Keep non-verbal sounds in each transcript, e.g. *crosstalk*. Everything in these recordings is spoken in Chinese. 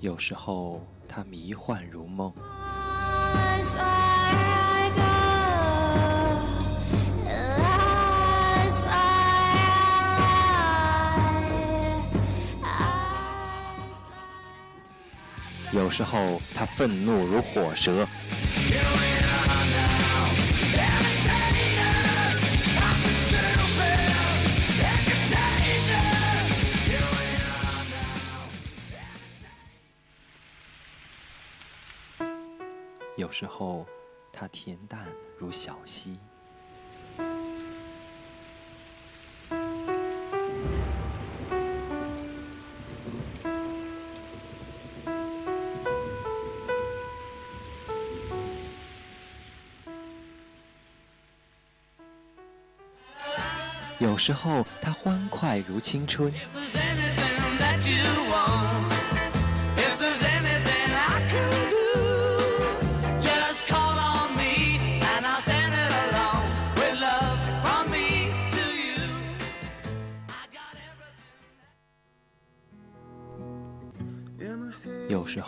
有时候它迷幻如梦。有时候他愤怒如火蛇。时候，它恬淡如小溪；有时候，它欢快如青春。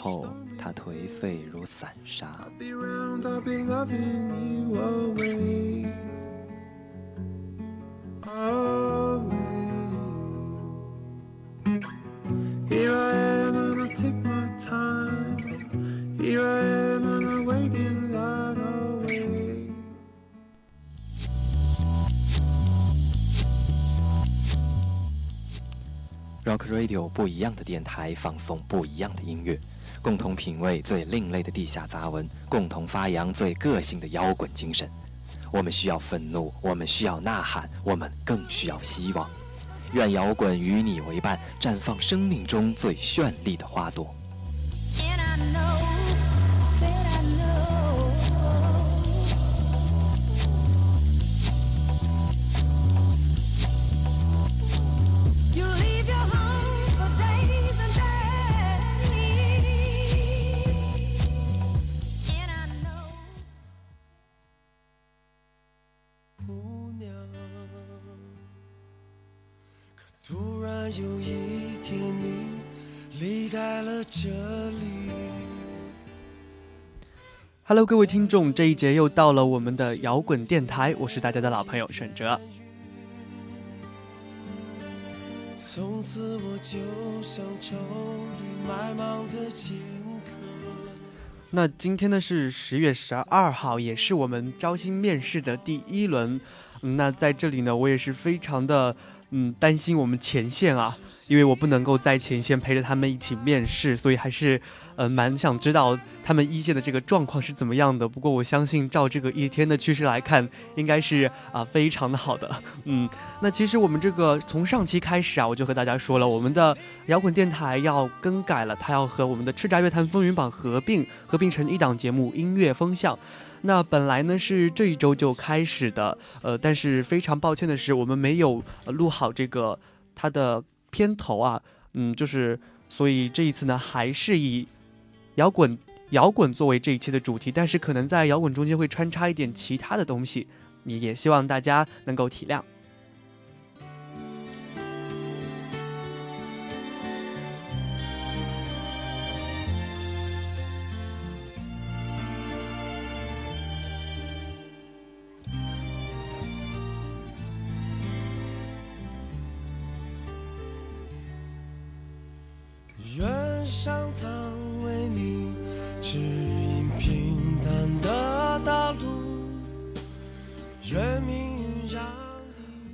有时候，他颓废如散沙。Rock Radio 不一样的电台，放送不一样的音乐，共同品味最另类的地下杂文，共同发扬最个性的摇滚精神。我们需要愤怒，我们需要呐喊，我们更需要希望。愿摇滚与你为伴，绽放生命中最绚丽的花朵。Hello，各位听众，这一节又到了我们的摇滚电台，我是大家的老朋友沈哲。那今天呢是十月十二号，也是我们招新面试的第一轮。那在这里呢，我也是非常的。嗯，担心我们前线啊，因为我不能够在前线陪着他们一起面试，所以还是呃蛮想知道他们一线的这个状况是怎么样的。不过我相信，照这个一天的趋势来看，应该是啊非常的好的。嗯，那其实我们这个从上期开始啊，我就和大家说了，我们的摇滚电台要更改了，它要和我们的叱咤乐坛风云榜合并，合并成一档节目《音乐风向》。那本来呢是这一周就开始的，呃，但是非常抱歉的是，我们没有录好这个它的片头啊，嗯，就是所以这一次呢还是以摇滚摇滚作为这一期的主题，但是可能在摇滚中间会穿插一点其他的东西，你也希望大家能够体谅。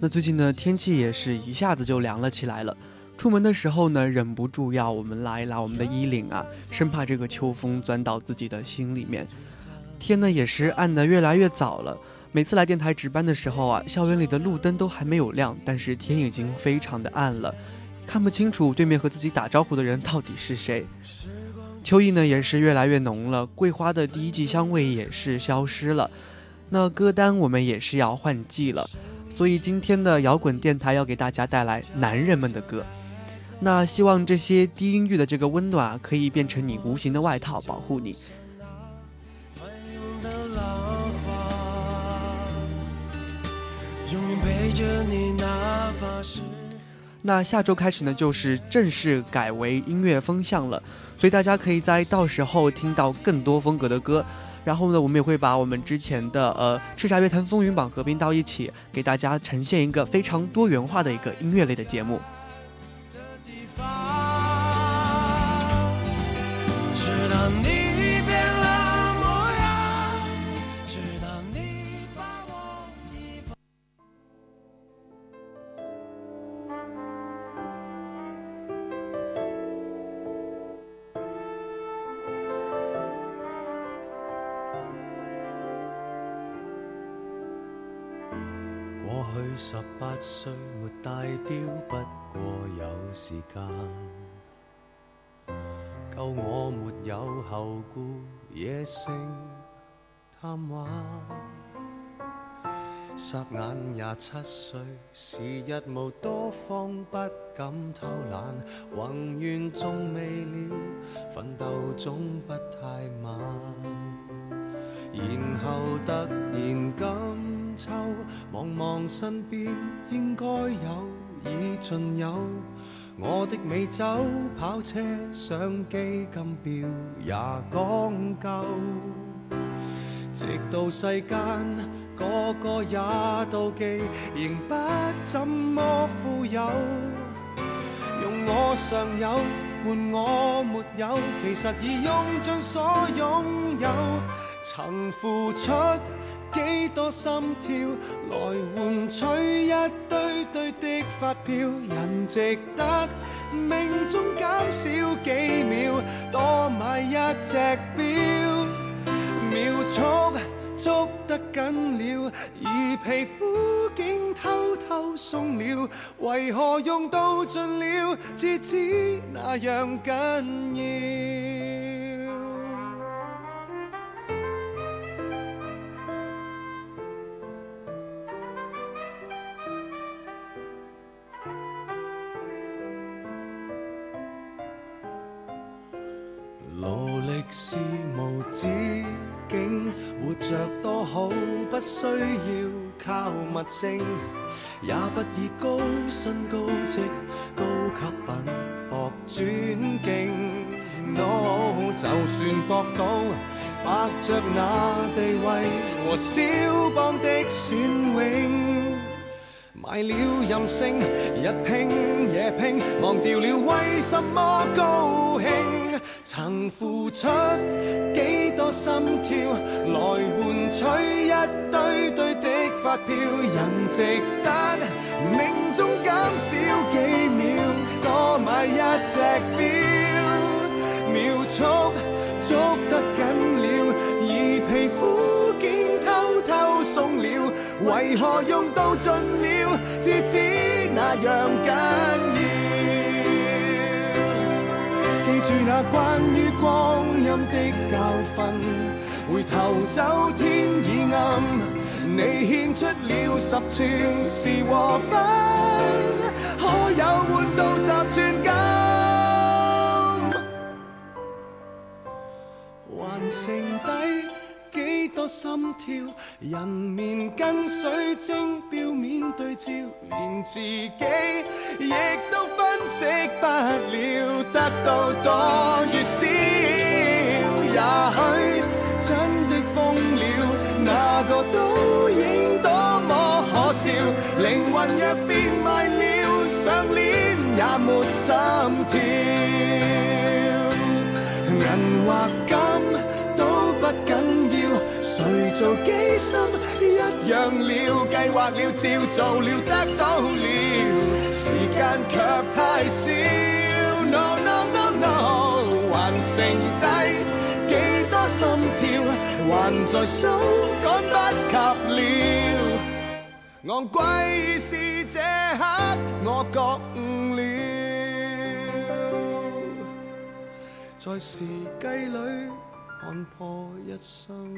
最近呢，天气也是一下子就凉了起来了。出门的时候呢，忍不住要我们拉一拉我们的衣领啊，生怕这个秋风钻到自己的心里面。天呢，也是暗得越来越早了。每次来电台值班的时候啊，校园里的路灯都还没有亮，但是天已经非常的暗了，看不清楚对面和自己打招呼的人到底是谁。秋意呢，也是越来越浓了，桂花的第一季香味也是消失了。那歌单我们也是要换季了。所以今天的摇滚电台要给大家带来男人们的歌，那希望这些低音域的这个温暖可以变成你无形的外套，保护你。那下周开始呢，就是正式改为音乐风向了，所以大家可以在到时候听到更多风格的歌。然后呢，我们也会把我们之前的呃叱咤乐坛风云榜合并到一起，给大家呈现一个非常多元化的一个音乐类的节目。时间，够我没有后顾，野性贪玩。霎眼廿七岁，时日无多方，不敢偷懒。宏愿纵未了，奋斗总不太晚。然后突然今。秋望望身边，应该有已尽有。我的美酒、跑车、相机、金表也讲究。直到世间个个也妒忌，仍不怎么富有。用我尚有换我没有，其实已用尽所拥有。曾付出。几多心跳来换取一堆堆的发票？人值得命中减少几秒，多买一只表。秒速捉得紧了，而皮肤竟偷偷松了。为何用到尽了，至知那样紧要？也不以高薪高职、高级品博尊敬。No，就算博到白着那地位和肖邦的选永，买了任性，日拼夜拼，忘掉了为什么高兴。曾付出几多心跳，来换取一堆堆发票，人值得命中减少几秒，多买一只表，秒。速捉得紧了，而皮肤竟偷偷松了，为何用到尽了，至知那样紧要？住那关于光阴的教训，回头走天已暗，你献出了十寸是和分，可有换到十寸金？还剩低几多心跳？人面跟水晶表面对照，连自己亦都。分析不了，得到多与少，也许笑，灵魂若变卖了，上链也没心跳。银或金都不紧要，谁做机心一样了，计划了，照做了，得到了。时间却太少，no no no no，还剩低几多心跳，还在数，赶不及了。昂贵是这刻我觉悟了在时计里看破一生。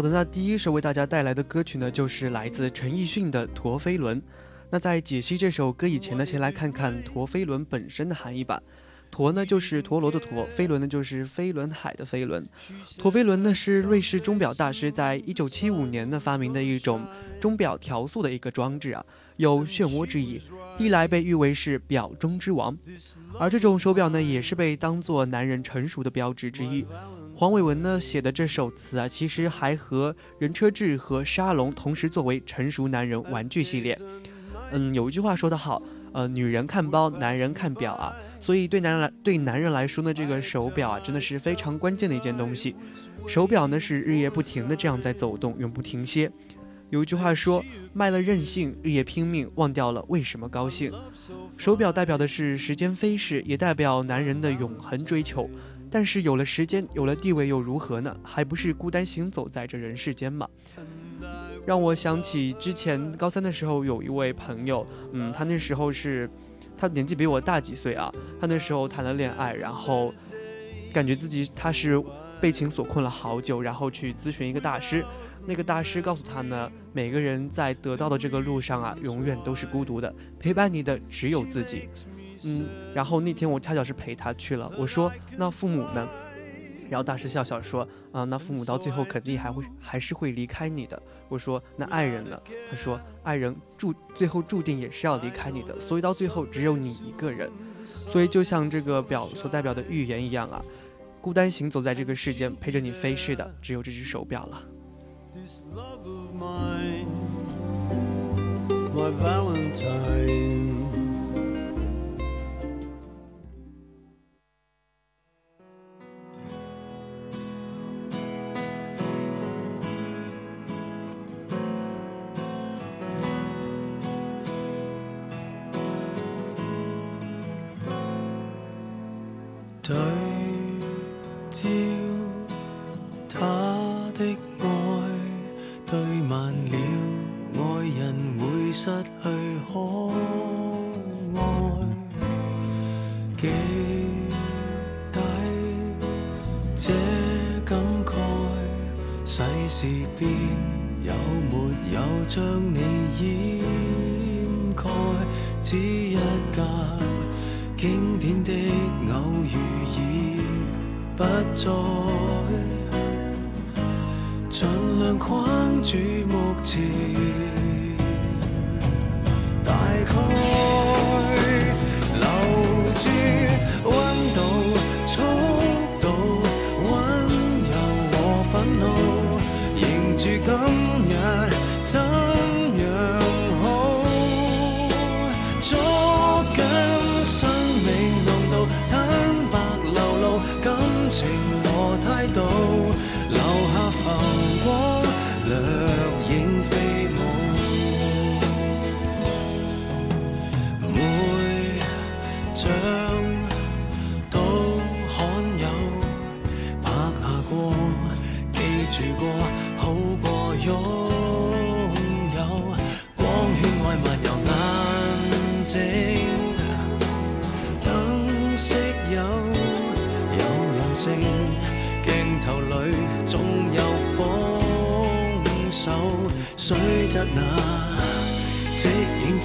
好的，那第一首为大家带来的歌曲呢，就是来自陈奕迅的《陀飞轮》。那在解析这首歌以前呢，先来看看陀飞轮本身的含义吧。陀呢就是陀螺的陀，飞轮呢就是飞轮海的飞轮。陀飞轮呢是瑞士钟表大师在一九七五年呢发明的一种钟表调速的一个装置啊，有漩涡之意，历来被誉为是表中之王。而这种手表呢，也是被当做男人成熟的标志之一。黄伟文呢写的这首词啊，其实还和人车志和沙龙同时作为成熟男人玩具系列。嗯，有一句话说得好，呃，女人看包，男人看表啊。所以对男人来对男人来说呢，这个手表啊，真的是非常关键的一件东西。手表呢是日夜不停的这样在走动，永不停歇。有一句话说，卖了任性，日夜拼命，忘掉了为什么高兴。手表代表的是时间飞逝，也代表男人的永恒追求。但是有了时间，有了地位又如何呢？还不是孤单行走在这人世间吗？让我想起之前高三的时候，有一位朋友，嗯，他那时候是，他年纪比我大几岁啊。他那时候谈了恋爱，然后感觉自己他是被情所困了好久，然后去咨询一个大师。那个大师告诉他呢，每个人在得到的这个路上啊，永远都是孤独的，陪伴你的只有自己。嗯然后那天我恰巧是陪他去了我说那父母呢？然后大师笑笑说啊那父母到最后肯定还会还是会离开你的。我说那爱人呢？他说爱人注最后注定也是要离开你的所以到最后只有你一个人。所以就像这个表所代表的预言一样啊孤单行走在这个世间陪着你飞逝的只有这只手表了。My valentine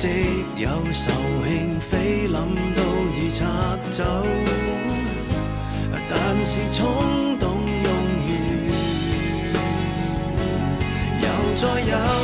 即有受兴菲林都已拆走，但是冲动用完，又再有。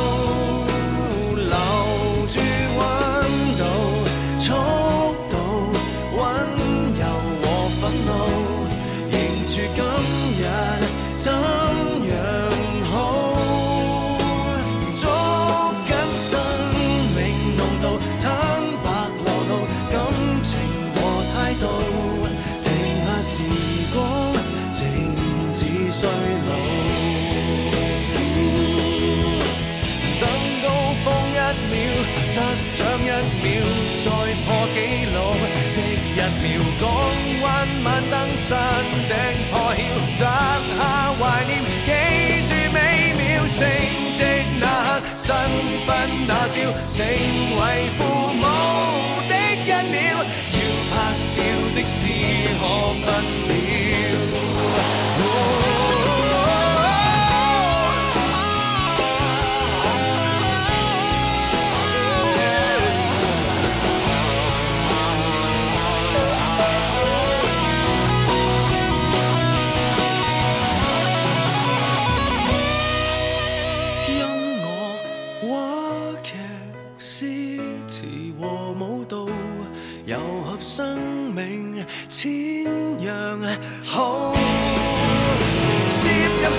港湾晚灯山顶破晓摘下怀念记住美妙升职那刻新婚那朝成为父母的一秒要拍照的事可不少。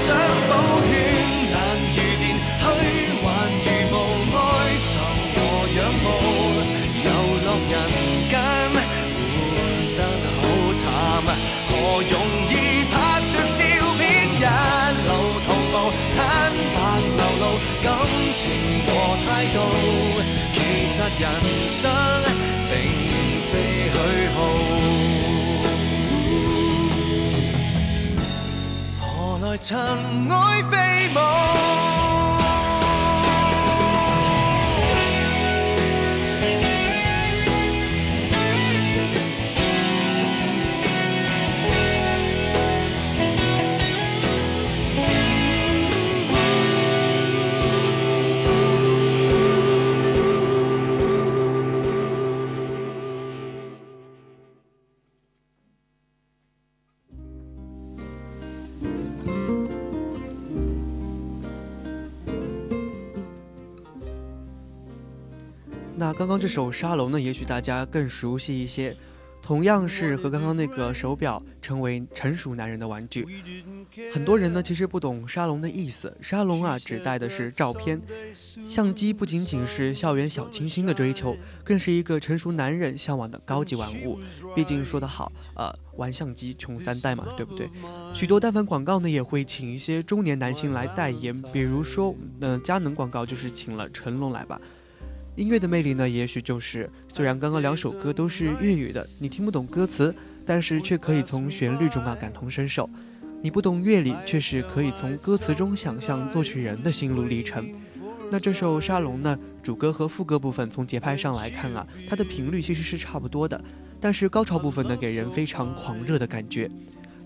入上保险，难如电，虚幻如雾哀愁和仰慕，游落人间活得好淡，何容易拍着照片一路同步，坦白流露感情和态度，其实人生。尘埃飞舞。刚刚这首沙龙呢，也许大家更熟悉一些，同样是和刚刚那个手表成为成熟男人的玩具。很多人呢其实不懂沙龙的意思，沙龙啊指代的是照片，相机不仅仅是校园小清新的追求，更是一个成熟男人向往的高级玩物。毕竟说得好，呃，玩相机穷三代嘛，对不对？许多单反广告呢也会请一些中年男性来代言，比如说，嗯，佳能广告就是请了成龙来吧。音乐的魅力呢，也许就是虽然刚刚两首歌都是粤语的，你听不懂歌词，但是却可以从旋律中啊感同身受。你不懂乐理，却是可以从歌词中想象作曲人的心路历程。那这首《沙龙》呢，主歌和副歌部分从节拍上来看啊，它的频率其实是差不多的，但是高潮部分呢，给人非常狂热的感觉。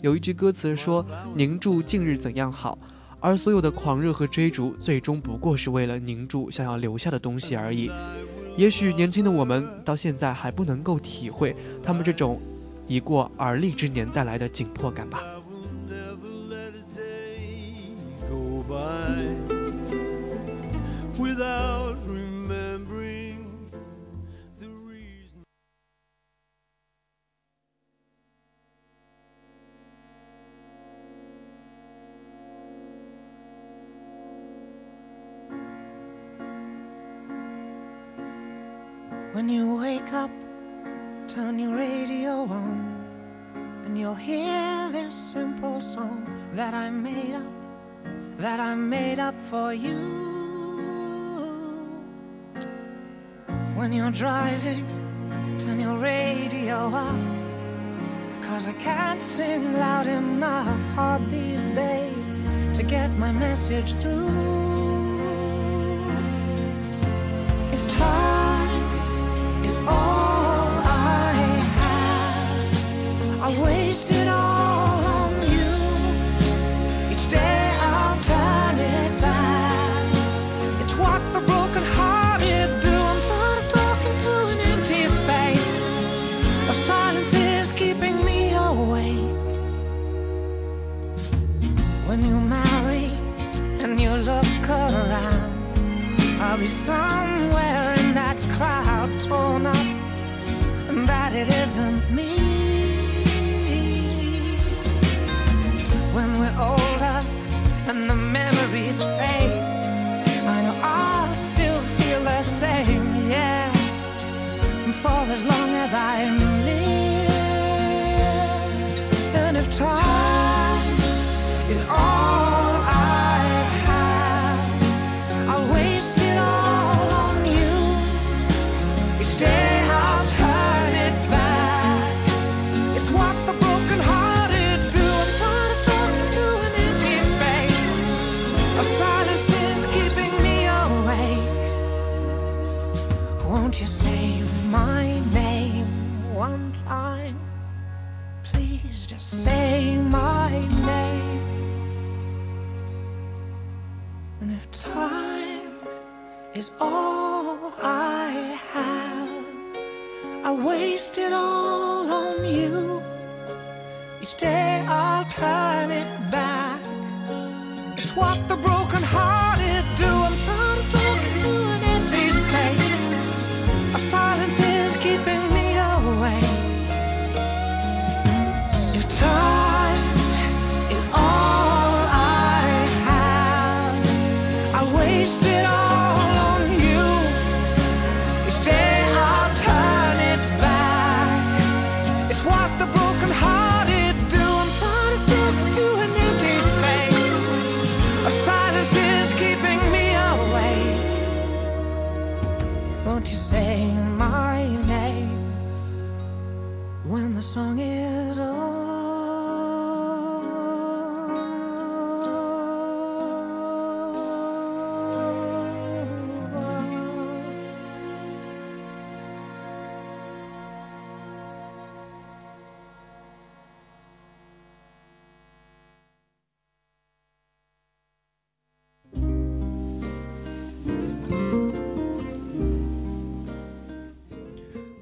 有一句歌词说：“凝住近日怎样好。”而所有的狂热和追逐，最终不过是为了凝住想要留下的东西而已。也许年轻的我们到现在还不能够体会他们这种已过而立之年带来的紧迫感吧。When you wake up, turn your radio on, and you'll hear this simple song that I made up, that I made up for you. When you're driving, turn your radio up, cause I can't sing loud enough hard these days to get my message through. I wasted.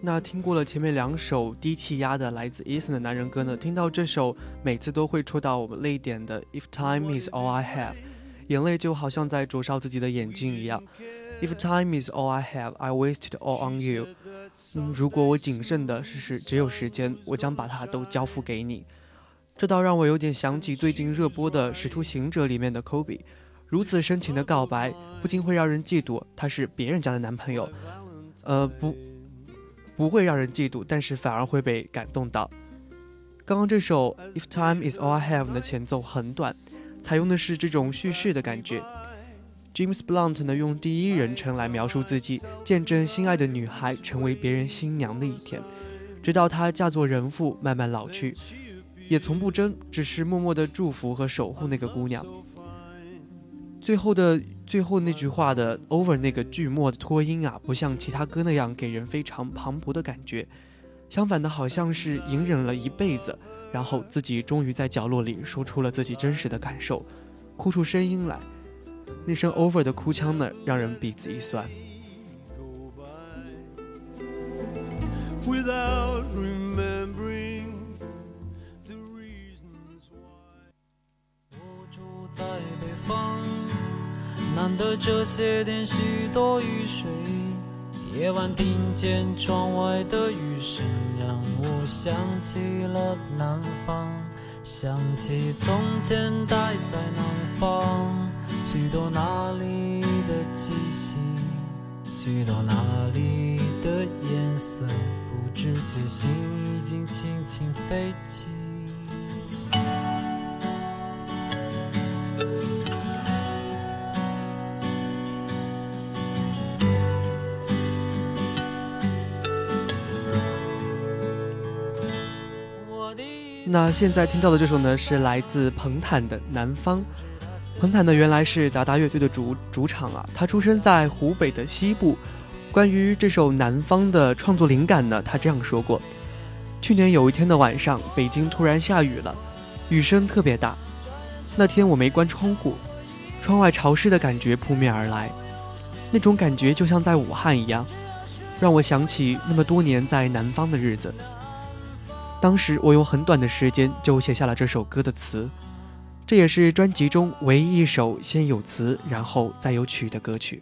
那听过了前面两首低气压的来自 Eason 的男人歌呢，听到这首每次都会戳到我们泪点的 If Time Is All I Have，眼泪就好像在灼烧自己的眼睛一样。If time is all I have, I wasted all on you。嗯，如果我仅剩的是是只有时间，我将把它都交付给你。这倒让我有点想起最近热播的《使徒行者》里面的 Kobe，如此深情的告白，不禁会让人嫉妒他是别人家的男朋友。呃，不。不会让人嫉妒，但是反而会被感动到。刚刚这首《If Time Is All I Have》的前奏很短，采用的是这种叙事的感觉。James Blunt 呢用第一人称来描述自己见证心爱的女孩成为别人新娘的一天，直到她嫁作人妇慢慢老去，也从不争，只是默默的祝福和守护那个姑娘。最后的。最后那句话的 over 那个句末的拖音啊，不像其他歌那样给人非常磅礴的感觉，相反的，好像是隐忍了一辈子，然后自己终于在角落里说出了自己真实的感受，哭出声音来。那声 over 的哭腔呢，让人鼻子一酸。难得这些天许多雨水，夜晚听见窗外的雨声，让我想起了南方，想起从前待在南方，许多那里的气息，许多那里的颜色，不知觉心已经轻轻飞起。那现在听到的这首呢，是来自彭坦的《南方》。彭坦呢，原来是达达乐队的主主场啊，他出生在湖北的西部。关于这首《南方》的创作灵感呢，他这样说过：去年有一天的晚上，北京突然下雨了，雨声特别大。那天我没关窗户，窗外潮湿的感觉扑面而来，那种感觉就像在武汉一样，让我想起那么多年在南方的日子。当时我用很短的时间就写下了这首歌的词，这也是专辑中唯一一首先有词然后再有曲的歌曲。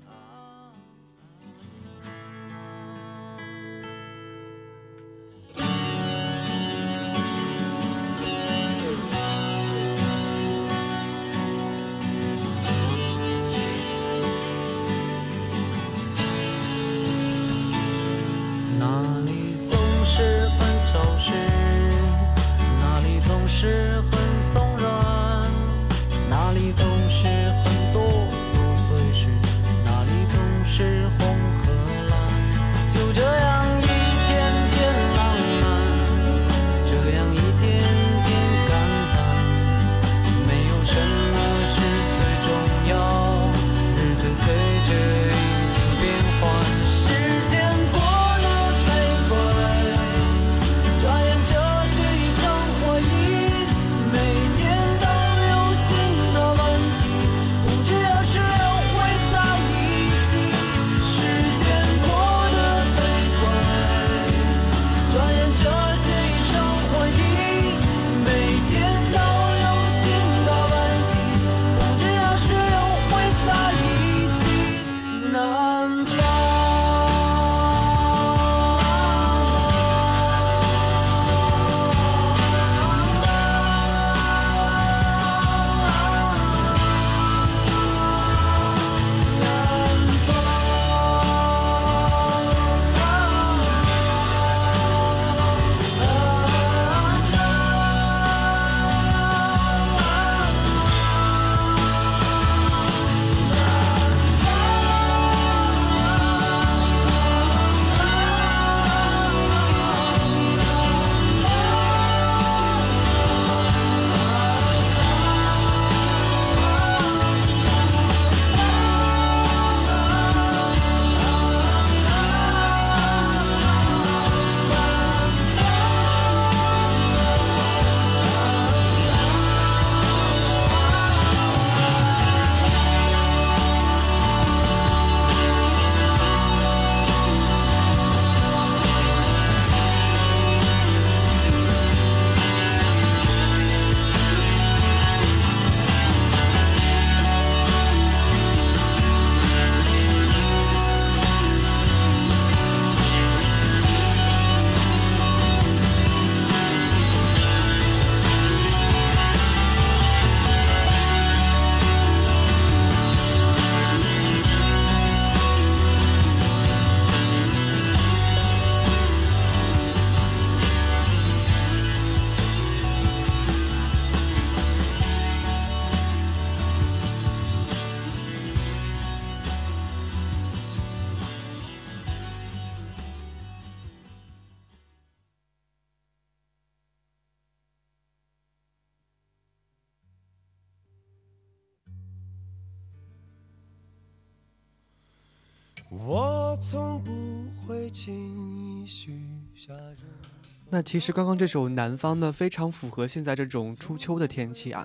那其实刚刚这首《南方》呢，非常符合现在这种初秋的天气啊。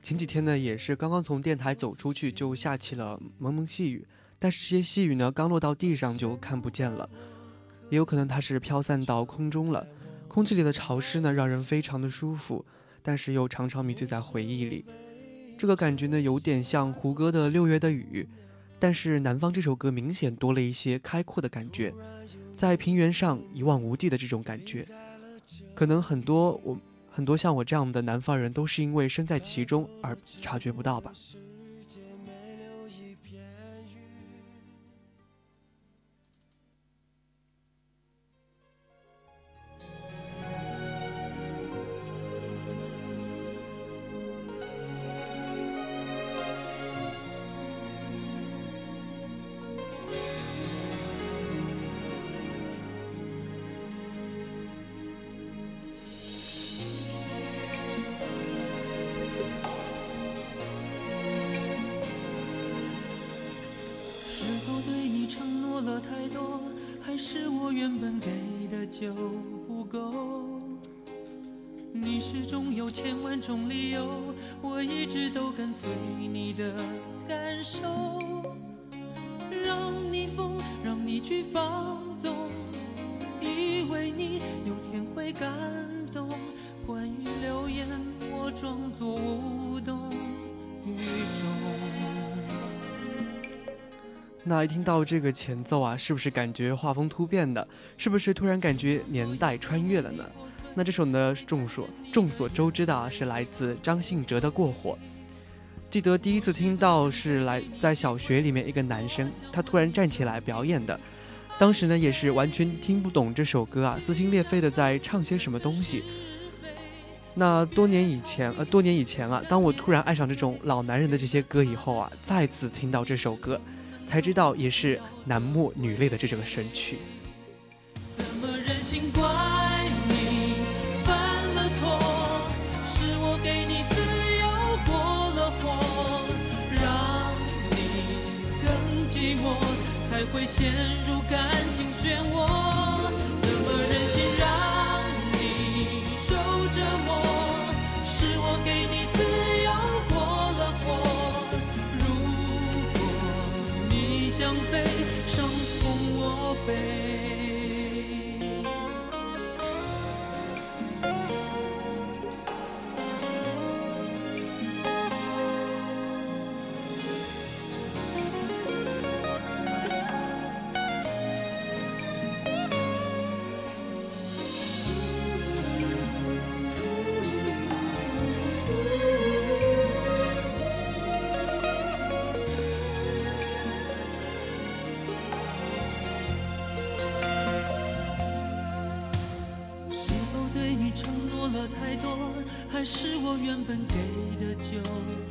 前几天呢，也是刚刚从电台走出去，就下起了蒙蒙细雨。但是这些细雨呢，刚落到地上就看不见了，也有可能它是飘散到空中了。空气里的潮湿呢，让人非常的舒服，但是又常常迷醉在回忆里。这个感觉呢，有点像胡歌的《六月的雨》，但是《南方》这首歌明显多了一些开阔的感觉，在平原上一望无际的这种感觉。可能很多我很多像我这样的南方人，都是因为身在其中而察觉不到吧。千万种理由，我一直都跟随你的感受，让你疯，让你去放纵，以为你有天会感动。关于流言，我装作无动于衷。那一听到这个前奏啊，是不是感觉画风突变的？是不是突然感觉年代穿越了呢？那这首呢，众所众所周知的啊，是来自张信哲的《过火》。记得第一次听到是来在小学里面一个男生，他突然站起来表演的。当时呢，也是完全听不懂这首歌啊，撕心裂肺的在唱些什么东西。那多年以前，呃，多年以前啊，当我突然爱上这种老男人的这些歌以后啊，再次听到这首歌，才知道也是男默女泪的这种神曲。会陷入感情漩涡，怎么忍心让你受折磨？是我给你自由过了火，如果你想飞，伤痛我背。本给的就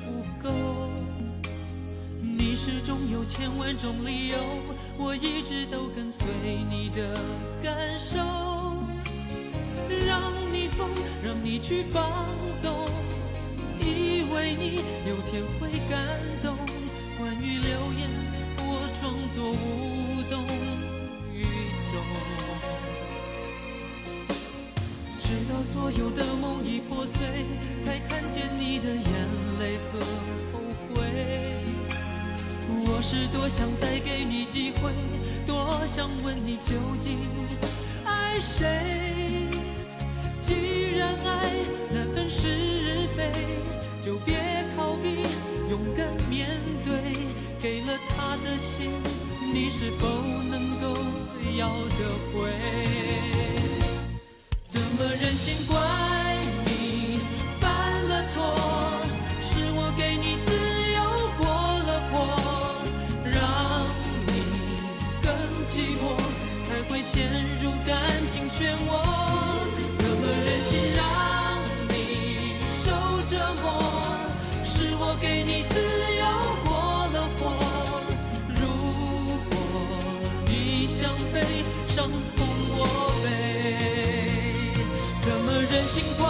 不够，你始终有千万种理由，我一直都跟随你的感受，让你疯，让你去放纵，以为你有天会感所有的梦已破碎。才看见你的眼泪和后悔。我是多想再给你机会，多想问你究竟爱谁。既然爱难分是非，就别逃避，勇敢面对。给了他的心，你是否能够要得回？怎么忍心怪你犯了？错，是我给你自由过了火，让你更寂寞，才会陷入感情漩涡。怎么忍心让你受折磨？是我给你自由心怪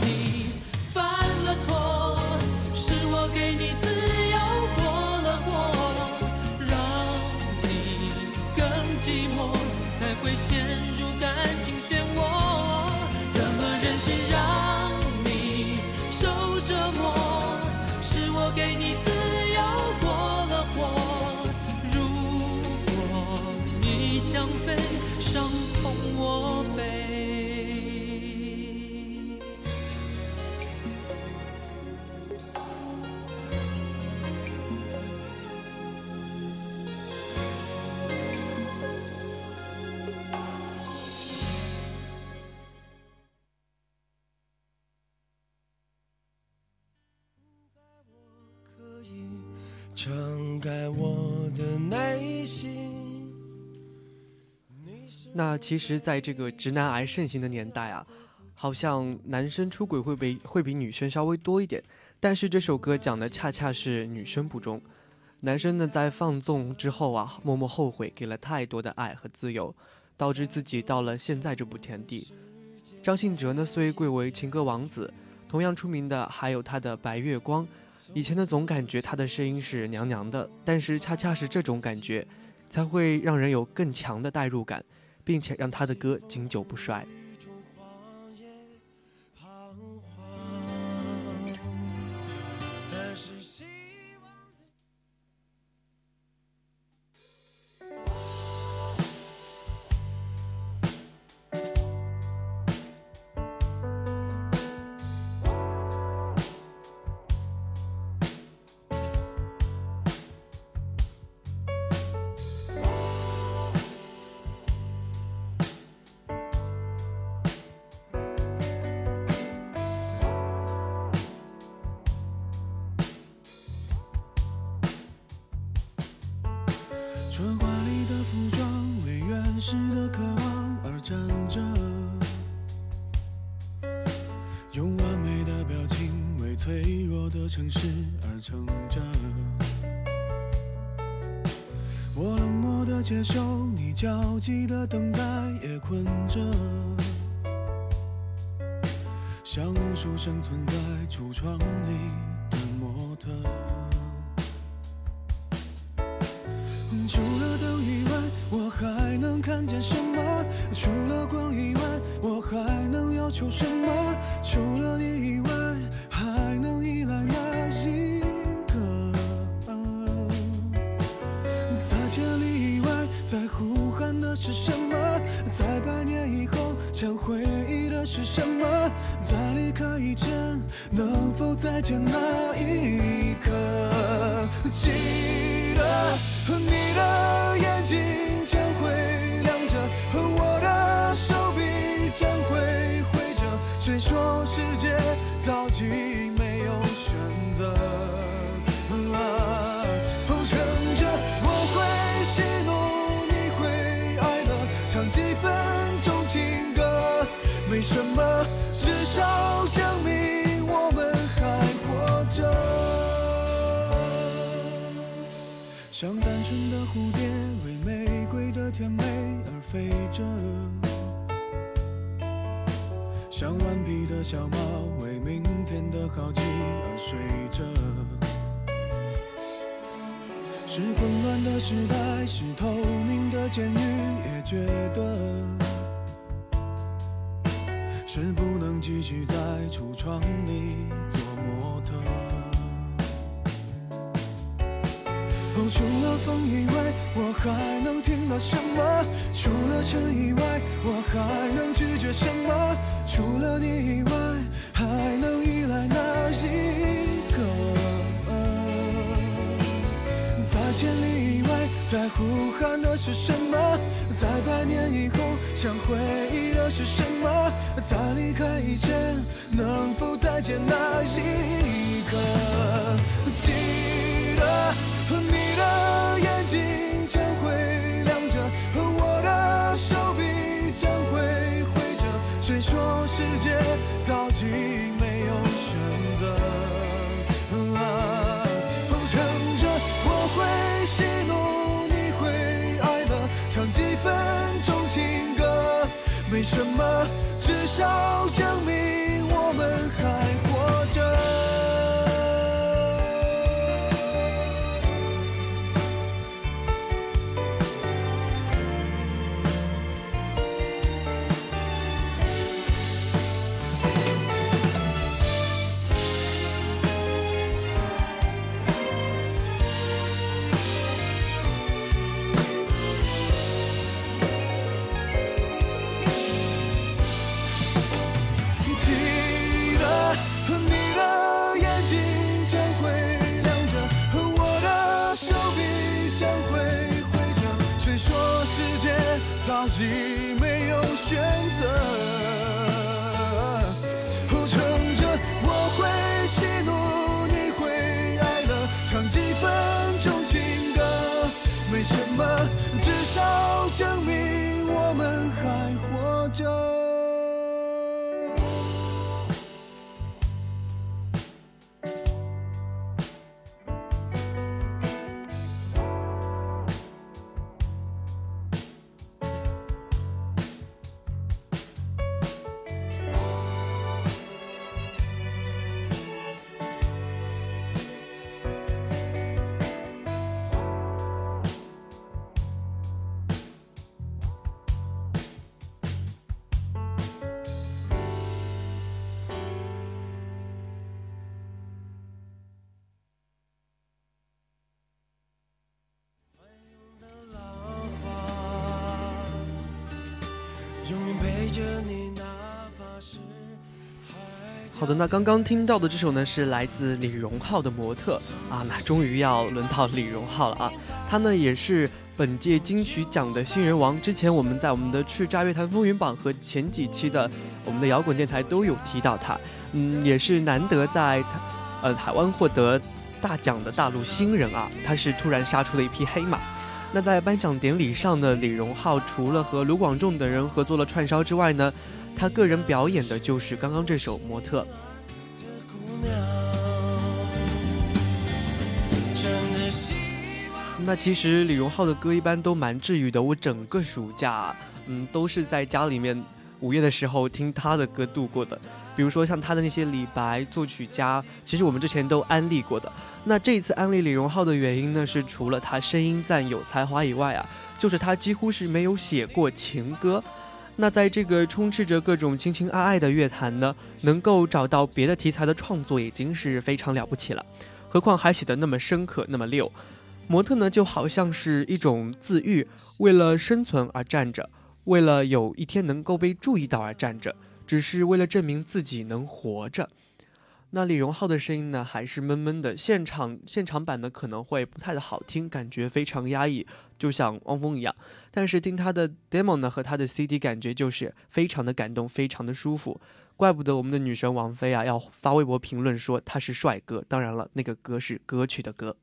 你犯了错是我给你自由过了火让你更寂寞才会陷入感情漩涡怎么忍心让你受折磨是我给你自由过了火如果你想飞伤敞开我的内心。那其实，在这个直男癌盛行的年代啊，好像男生出轨会比会比女生稍微多一点。但是这首歌讲的恰恰是女生不忠，男生呢在放纵之后啊，默默后悔，给了太多的爱和自由，导致自己到了现在这步田地。张信哲呢虽贵为情歌王子，同样出名的还有他的《白月光》。以前的，总感觉他的声音是娘娘的，但是恰恰是这种感觉，才会让人有更强的代入感，并且让他的歌经久不衰。我冷漠的接受你焦急的等待，也困着，像无数生存在橱窗里是不能继续在橱窗里做模特。哦，除了风以外，我还能听到什么？除了尘以外，我还能拒绝什么？除了你以外，还能依赖哪一个？在千里以外，在呼喊的是什么？在百年以后，想回忆的是什么？在离开以前，能否再见那一刻？记得你的眼睛将会亮着，我的手臂将会挥着。谁说世界早已没有选择？撑着，我会喜怒，你会哀乐，唱几分钟情歌，没什么。少证明已没有选择。那刚刚听到的这首呢，是来自李荣浩的《模特》啊，那终于要轮到李荣浩了啊，他呢也是本届金曲奖的新人王。之前我们在我们的《叱咤乐坛风云榜》和前几期的我们的摇滚电台都有提到他，嗯，也是难得在呃台湾获得大奖的大陆新人啊，他是突然杀出了一匹黑马。那在颁奖典礼上呢，李荣浩除了和卢广仲等人合作了串烧之外呢。他个人表演的就是刚刚这首《模特》。那其实李荣浩的歌一般都蛮治愈的，我整个暑假，嗯，都是在家里面午夜的时候听他的歌度过的。比如说像他的那些李白作曲家，其实我们之前都安利过的。那这一次安利李荣浩的原因呢，是除了他声音赞有才华以外啊，就是他几乎是没有写过情歌。那在这个充斥着各种情情爱爱的乐坛呢，能够找到别的题材的创作已经是非常了不起了，何况还写得那么深刻那么溜。模特呢就好像是一种自愈，为了生存而站着，为了有一天能够被注意到而站着，只是为了证明自己能活着。那李荣浩的声音呢，还是闷闷的。现场现场版呢，可能会不太的好听，感觉非常压抑，就像汪峰一样。但是听他的 demo 呢，和他的 CD，感觉就是非常的感动，非常的舒服。怪不得我们的女神王菲啊，要发微博评论说他是帅哥。当然了，那个歌是歌曲的歌。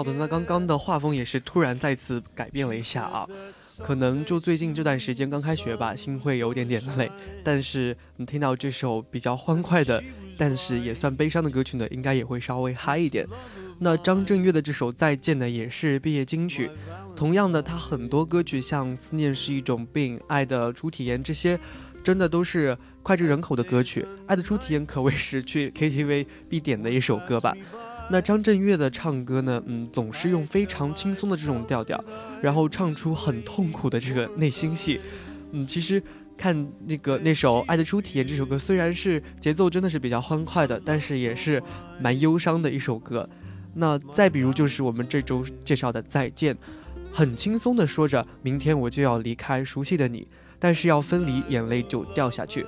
好的，那刚刚的画风也是突然再次改变了一下啊，可能就最近这段时间刚开学吧，心会有点点累，但是你听到这首比较欢快的，但是也算悲伤的歌曲呢，应该也会稍微嗨一点。那张震岳的这首《再见》呢，也是毕业金曲。同样的，他很多歌曲像《思念是一种病》《爱的初体验》这些，真的都是脍炙人口的歌曲。《爱的初体验》可谓是去 KTV 必点的一首歌吧。那张震岳的唱歌呢，嗯，总是用非常轻松的这种调调，然后唱出很痛苦的这个内心戏。嗯，其实看那个那首《爱的初体验》这首歌，虽然是节奏真的是比较欢快的，但是也是蛮忧伤的一首歌。那再比如就是我们这周介绍的《再见》，很轻松的说着明天我就要离开熟悉的你，但是要分离，眼泪就掉下去。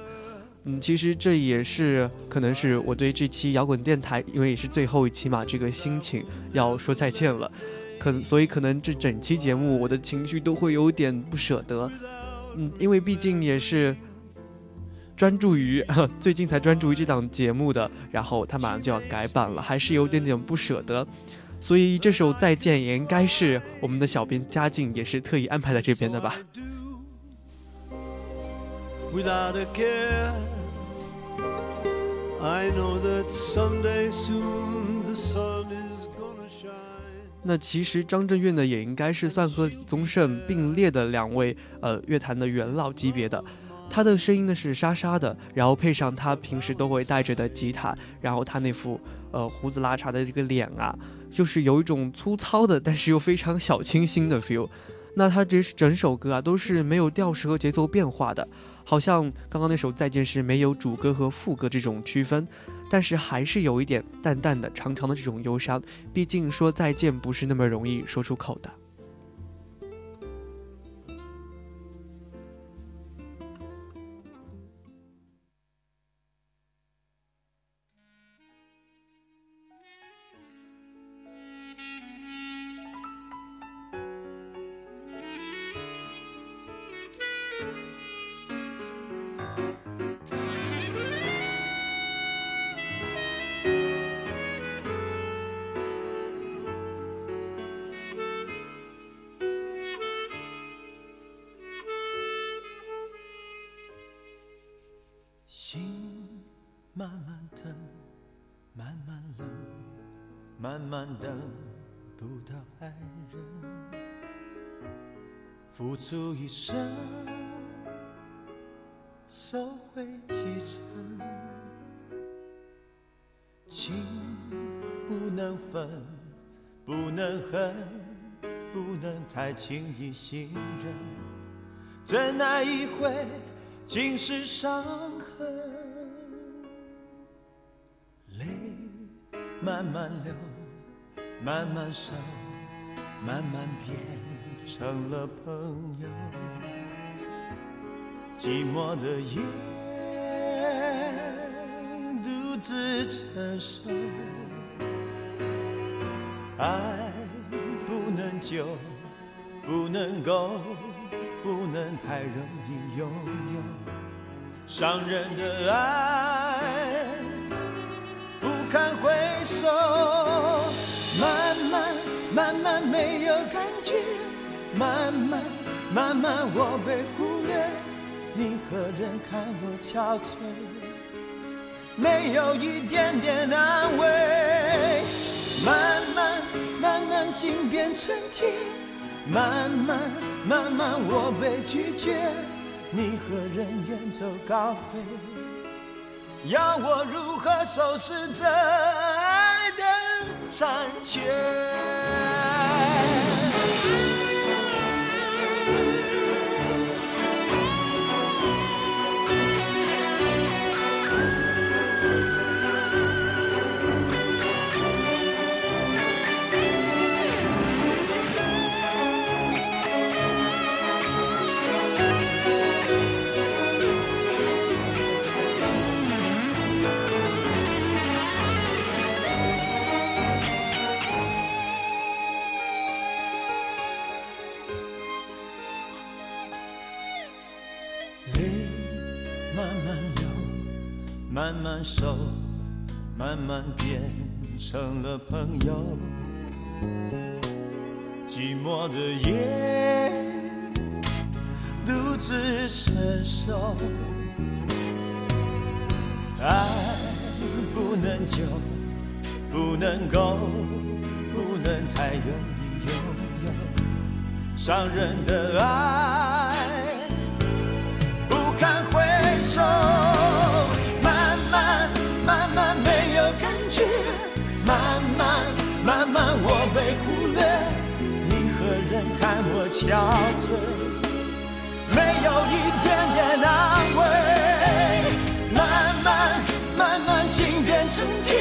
嗯，其实这也是可能是我对这期摇滚电台，因为也是最后一期嘛，这个心情要说再见了，可所以可能这整期节目我的情绪都会有点不舍得。嗯，因为毕竟也是。专注于 *laughs* 最近才专注于这档节目的，然后他马上就要改版了，还是有点点不舍得，所以这首再见也应该是我们的小编嘉靖也是特意安排在这边的吧。Without a care. I know that someday soon the sun is gonna shine. 那其实张震岳呢，也应该是算和李宗盛并列的两位呃乐坛的元老级别的。他的声音呢是沙沙的，然后配上他平时都会带着的吉他，然后他那副呃胡子拉碴的这个脸啊，就是有一种粗糙的，但是又非常小清新的 feel。那他这整首歌啊都是没有调式和节奏变化的，好像刚刚那首再见是没有主歌和副歌这种区分，但是还是有一点淡淡的、长长的这种忧伤。毕竟说再见不是那么容易说出口的。怎奈一回，尽是伤痕。泪慢慢流，慢慢收，慢慢变。成了朋友，寂寞的夜独自承受，爱不能久，不能够，不能太容易拥有，伤人的爱不堪回首，慢慢慢慢没有感觉。慢慢慢慢，我被忽略，你何人看我憔悴？没有一点点安慰。慢慢慢慢，心变成铁。慢慢慢慢，我被拒绝，你和人远走高飞？要我如何收拾这爱的残缺？慢慢熟慢慢变成了朋友。寂寞的夜，独自承受。爱不能久，不能够，不能太容易拥有。伤人的爱，憔悴，没有一点点安慰。慢慢慢慢心变成铁，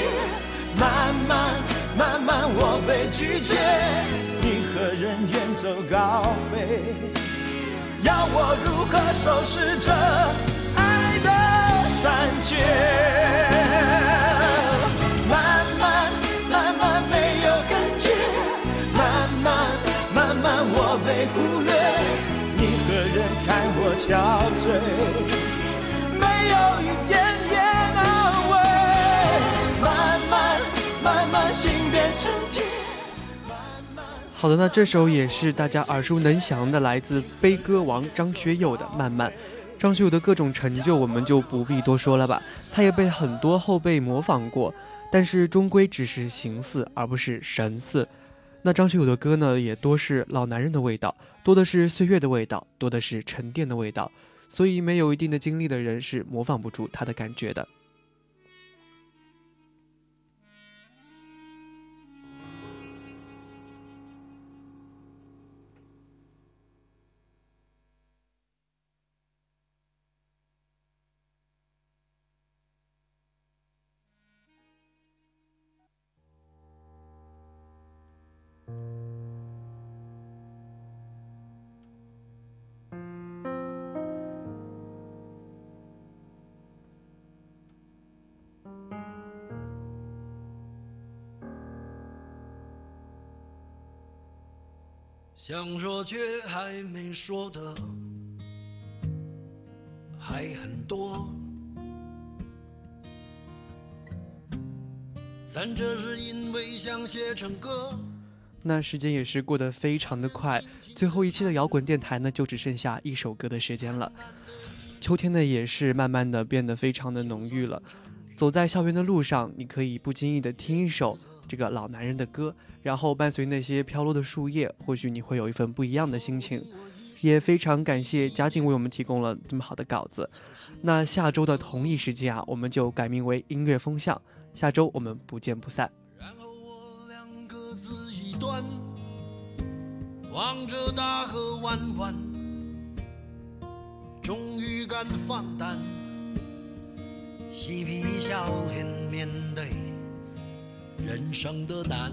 慢慢慢慢我被拒绝。你和人远走高飞，要我如何收拾这爱的残缺？憔悴，没有一点点安慰。慢慢慢慢心变成铁。好的，那这首也是大家耳熟能详的，来自悲歌王张学友的《慢慢》。张学友的各种成就我们就不必多说了吧，他也被很多后辈模仿过，但是终归只是形似，而不是神似。那张学友的歌呢，也多是老男人的味道，多的是岁月的味道，多的是沉淀的味道，所以没有一定的经历的人是模仿不出他的感觉的。想说却还没说的还很多，但这是因为想写成歌。那时间也是过得非常的快，最后一期的摇滚电台呢，就只剩下一首歌的时间了。秋天呢，也是慢慢的变得非常的浓郁了。走在校园的路上，你可以不经意的听一首这个老男人的歌。然后伴随那些飘落的树叶，或许你会有一份不一样的心情。也非常感谢嘉靖为我们提供了这么好的稿子。那下周的同一时间啊，我们就改名为音乐风向。下周我们不见不散。然后我俩各自一端，望着大河弯弯，终于敢放胆，嬉皮笑脸面对人生的难。